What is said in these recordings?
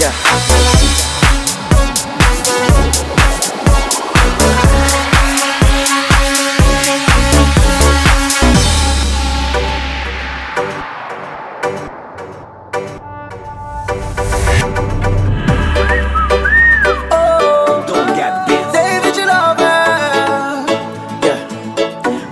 O que é David Logan?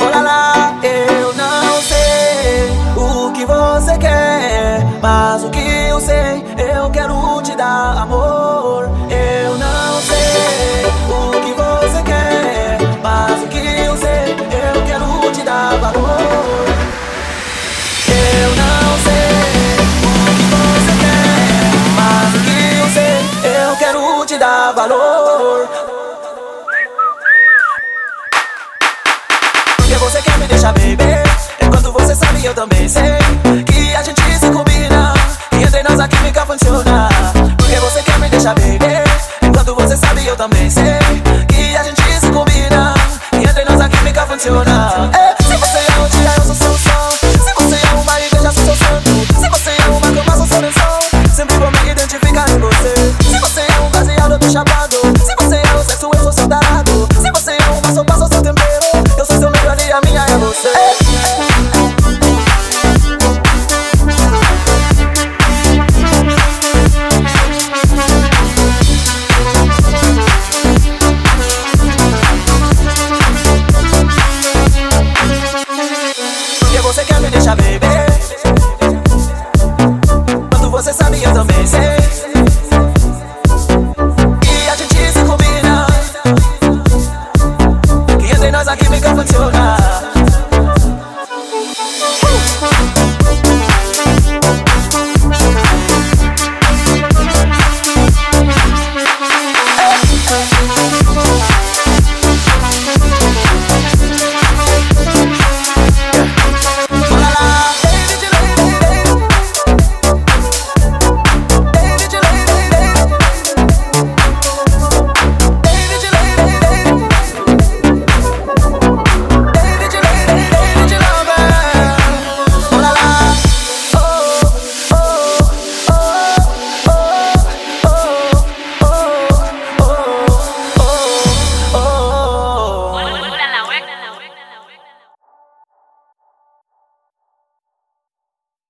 Olá, oh, eu não sei o que você quer. Mas o que eu sei eu quero te dar amor. Eu não sei o que você quer, mas o que eu sei, eu quero te dar valor. Eu não sei o que você quer, mas o que eu sei, eu quero te dar valor. Porque você quer me deixar beber, enquanto você sabe eu também sei Porque você quer me deixar beber, enquanto você sabe eu também sei que a gente se combina e entre nós a química funciona. Se você é o dia, eu sou seu som. Se você é uma igreja, sou seu santo. Se você é uma cama, sou seu lençol. Sempre vou me identificar em você. Se você é um baseado, eu tô chapado. me deixa beber. Quando você sabe, eu também sei. E a gente se combina. Que entre nós aqui fica funcionando.